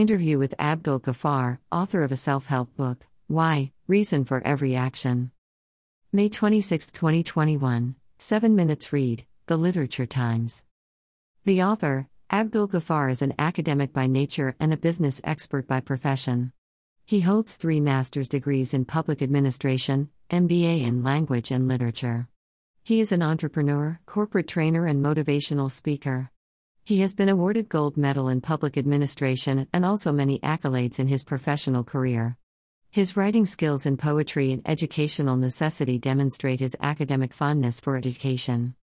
Interview with Abdul Ghaffar, author of a self help book, Why? Reason for Every Action. May 26, 2021, 7 Minutes Read, The Literature Times. The author, Abdul Ghaffar, is an academic by nature and a business expert by profession. He holds three master's degrees in public administration, MBA in language and literature. He is an entrepreneur, corporate trainer, and motivational speaker. He has been awarded Gold Medal in Public Administration and also many accolades in his professional career. His writing skills in poetry and educational necessity demonstrate his academic fondness for education.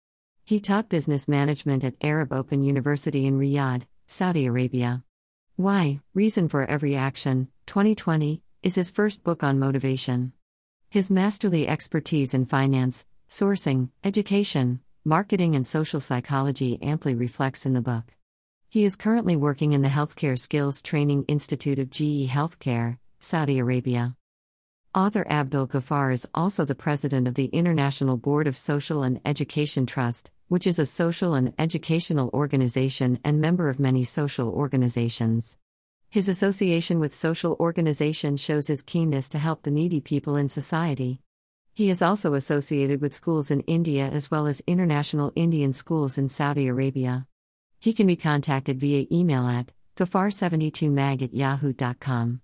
He taught business management at Arab Open University in Riyadh, Saudi Arabia. Why? Reason for Every Action, 2020, is his first book on motivation. His masterly expertise in finance, sourcing, education, marketing, and social psychology amply reflects in the book. He is currently working in the Healthcare Skills Training Institute of GE Healthcare, Saudi Arabia. Author Abdul Ghaffar is also the president of the International Board of Social and Education Trust, which is a social and educational organization and member of many social organizations. His association with social organizations shows his keenness to help the needy people in society. He is also associated with schools in India as well as international Indian schools in Saudi Arabia. He can be contacted via email at ghaffar72mag at yahoo.com.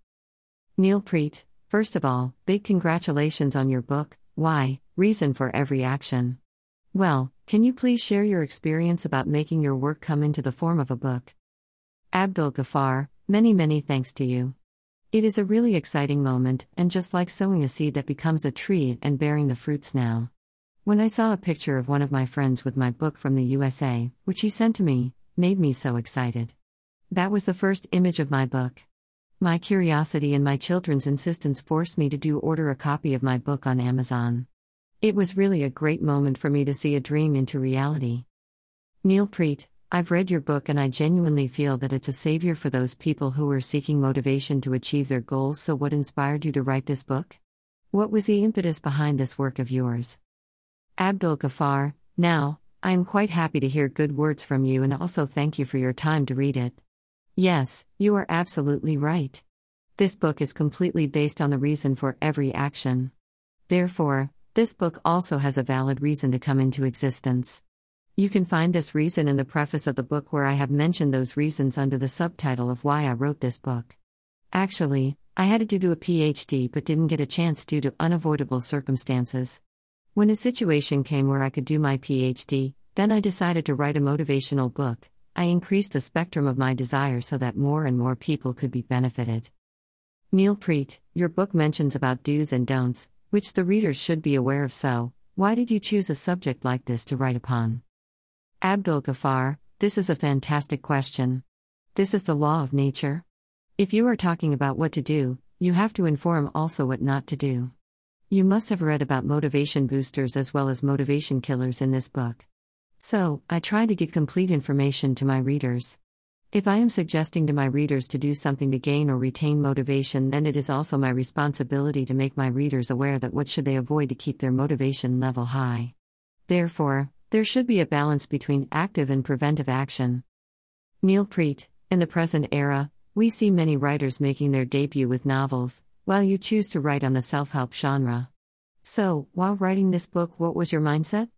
Neil Preet, first of all, big congratulations on your book, Why? Reason for Every Action. Well, can you please share your experience about making your work come into the form of a book? Abdul Ghaffar, many, many thanks to you. It is a really exciting moment, and just like sowing a seed that becomes a tree and bearing the fruits now. When I saw a picture of one of my friends with my book from the USA, which he sent to me, made me so excited. That was the first image of my book. My curiosity and my children's insistence forced me to do order a copy of my book on Amazon. It was really a great moment for me to see a dream into reality. Neil Preet, I've read your book and I genuinely feel that it's a savior for those people who are seeking motivation to achieve their goals. So, what inspired you to write this book? What was the impetus behind this work of yours? Abdul Ghaffar, now, I am quite happy to hear good words from you and also thank you for your time to read it. Yes, you are absolutely right. This book is completely based on the reason for every action. Therefore, this book also has a valid reason to come into existence. You can find this reason in the preface of the book where I have mentioned those reasons under the subtitle of why I wrote this book. Actually, I had to do a PhD but didn't get a chance due to unavoidable circumstances. When a situation came where I could do my PhD, then I decided to write a motivational book. I increased the spectrum of my desire so that more and more people could be benefited. Neil Preet, your book mentions about do's and don'ts, which the readers should be aware of. So, why did you choose a subject like this to write upon? Abdul Ghaffar, this is a fantastic question. This is the law of nature. If you are talking about what to do, you have to inform also what not to do. You must have read about motivation boosters as well as motivation killers in this book. So, I try to give complete information to my readers. If I am suggesting to my readers to do something to gain or retain motivation, then it is also my responsibility to make my readers aware that what should they avoid to keep their motivation level high. Therefore, there should be a balance between active and preventive action. Neil Preet, in the present era, we see many writers making their debut with novels, while you choose to write on the self help genre. So, while writing this book, what was your mindset?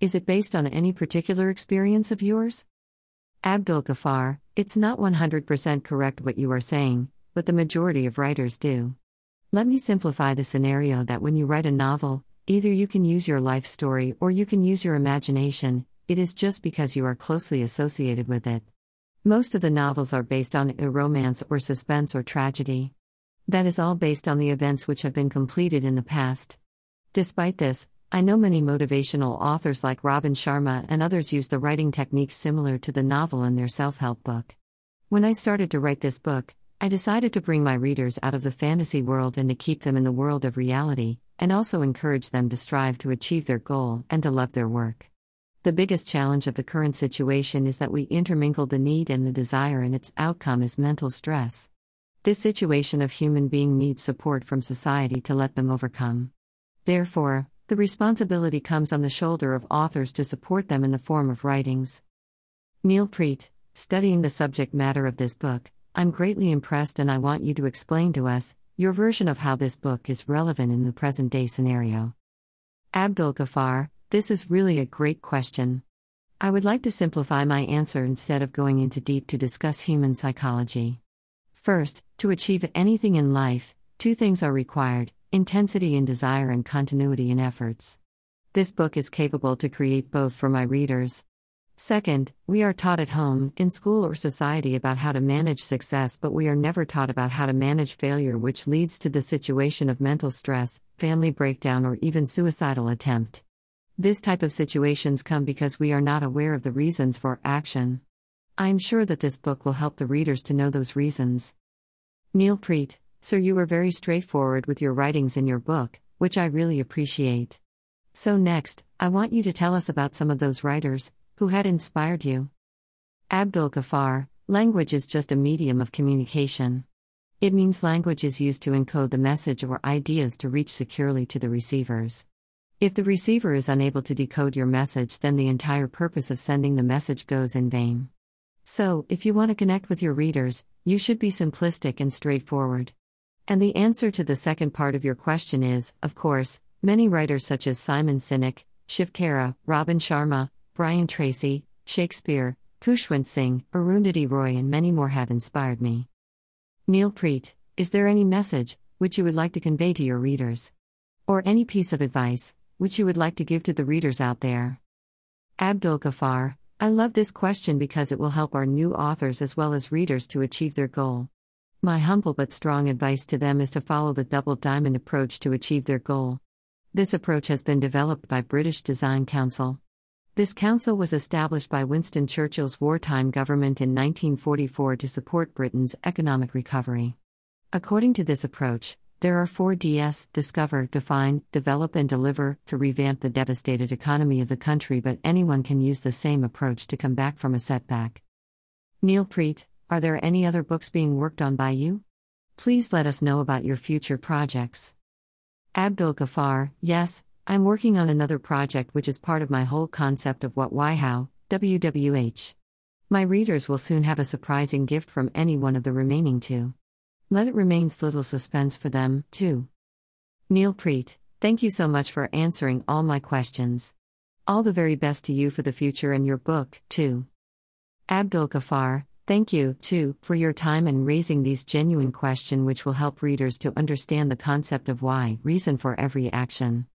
Is it based on any particular experience of yours? Abdul Ghaffar, it's not 100% correct what you are saying, but the majority of writers do. Let me simplify the scenario that when you write a novel, Either you can use your life story or you can use your imagination, it is just because you are closely associated with it. Most of the novels are based on a romance or suspense or tragedy. That is all based on the events which have been completed in the past. Despite this, I know many motivational authors like Robin Sharma and others use the writing techniques similar to the novel in their self help book. When I started to write this book, I decided to bring my readers out of the fantasy world and to keep them in the world of reality, and also encourage them to strive to achieve their goal and to love their work. The biggest challenge of the current situation is that we intermingle the need and the desire, and its outcome is mental stress. This situation of human being needs support from society to let them overcome. Therefore, the responsibility comes on the shoulder of authors to support them in the form of writings. Neil Preet, studying the subject matter of this book, I'm greatly impressed and I want you to explain to us your version of how this book is relevant in the present day scenario. Abdul Ghaffar, this is really a great question. I would like to simplify my answer instead of going into deep to discuss human psychology. First, to achieve anything in life, two things are required intensity in desire and continuity in efforts. This book is capable to create both for my readers. Second, we are taught at home, in school, or society about how to manage success, but we are never taught about how to manage failure, which leads to the situation of mental stress, family breakdown, or even suicidal attempt. This type of situations come because we are not aware of the reasons for action. I am sure that this book will help the readers to know those reasons. Neil Preet, sir, you were very straightforward with your writings in your book, which I really appreciate. So, next, I want you to tell us about some of those writers, who had inspired you? Abdul Ghaffar Language is just a medium of communication. It means language is used to encode the message or ideas to reach securely to the receivers. If the receiver is unable to decode your message, then the entire purpose of sending the message goes in vain. So, if you want to connect with your readers, you should be simplistic and straightforward. And the answer to the second part of your question is, of course, many writers such as Simon Sinek, Shiv Khera, Robin Sharma, Brian Tracy, Shakespeare, Khushwant Singh, Arundhati Roy, and many more have inspired me. Neil Preet, is there any message which you would like to convey to your readers? Or any piece of advice which you would like to give to the readers out there? Abdul Ghaffar, I love this question because it will help our new authors as well as readers to achieve their goal. My humble but strong advice to them is to follow the double diamond approach to achieve their goal. This approach has been developed by British Design Council. This council was established by Winston Churchill's wartime government in 1944 to support Britain's economic recovery. According to this approach, there are four Ds discover, define, develop, and deliver to revamp the devastated economy of the country, but anyone can use the same approach to come back from a setback. Neil Preet, are there any other books being worked on by you? Please let us know about your future projects. Abdul Ghaffar, yes, I'm working on another project which is part of my whole concept of what, why, how, WWH. My readers will soon have a surprising gift from any one of the remaining two. Let it remain little suspense for them, too. Neil Preet, thank you so much for answering all my questions. All the very best to you for the future and your book, too. Abdul Ghaffar, thank you, too, for your time and raising these genuine questions which will help readers to understand the concept of why, reason for every action.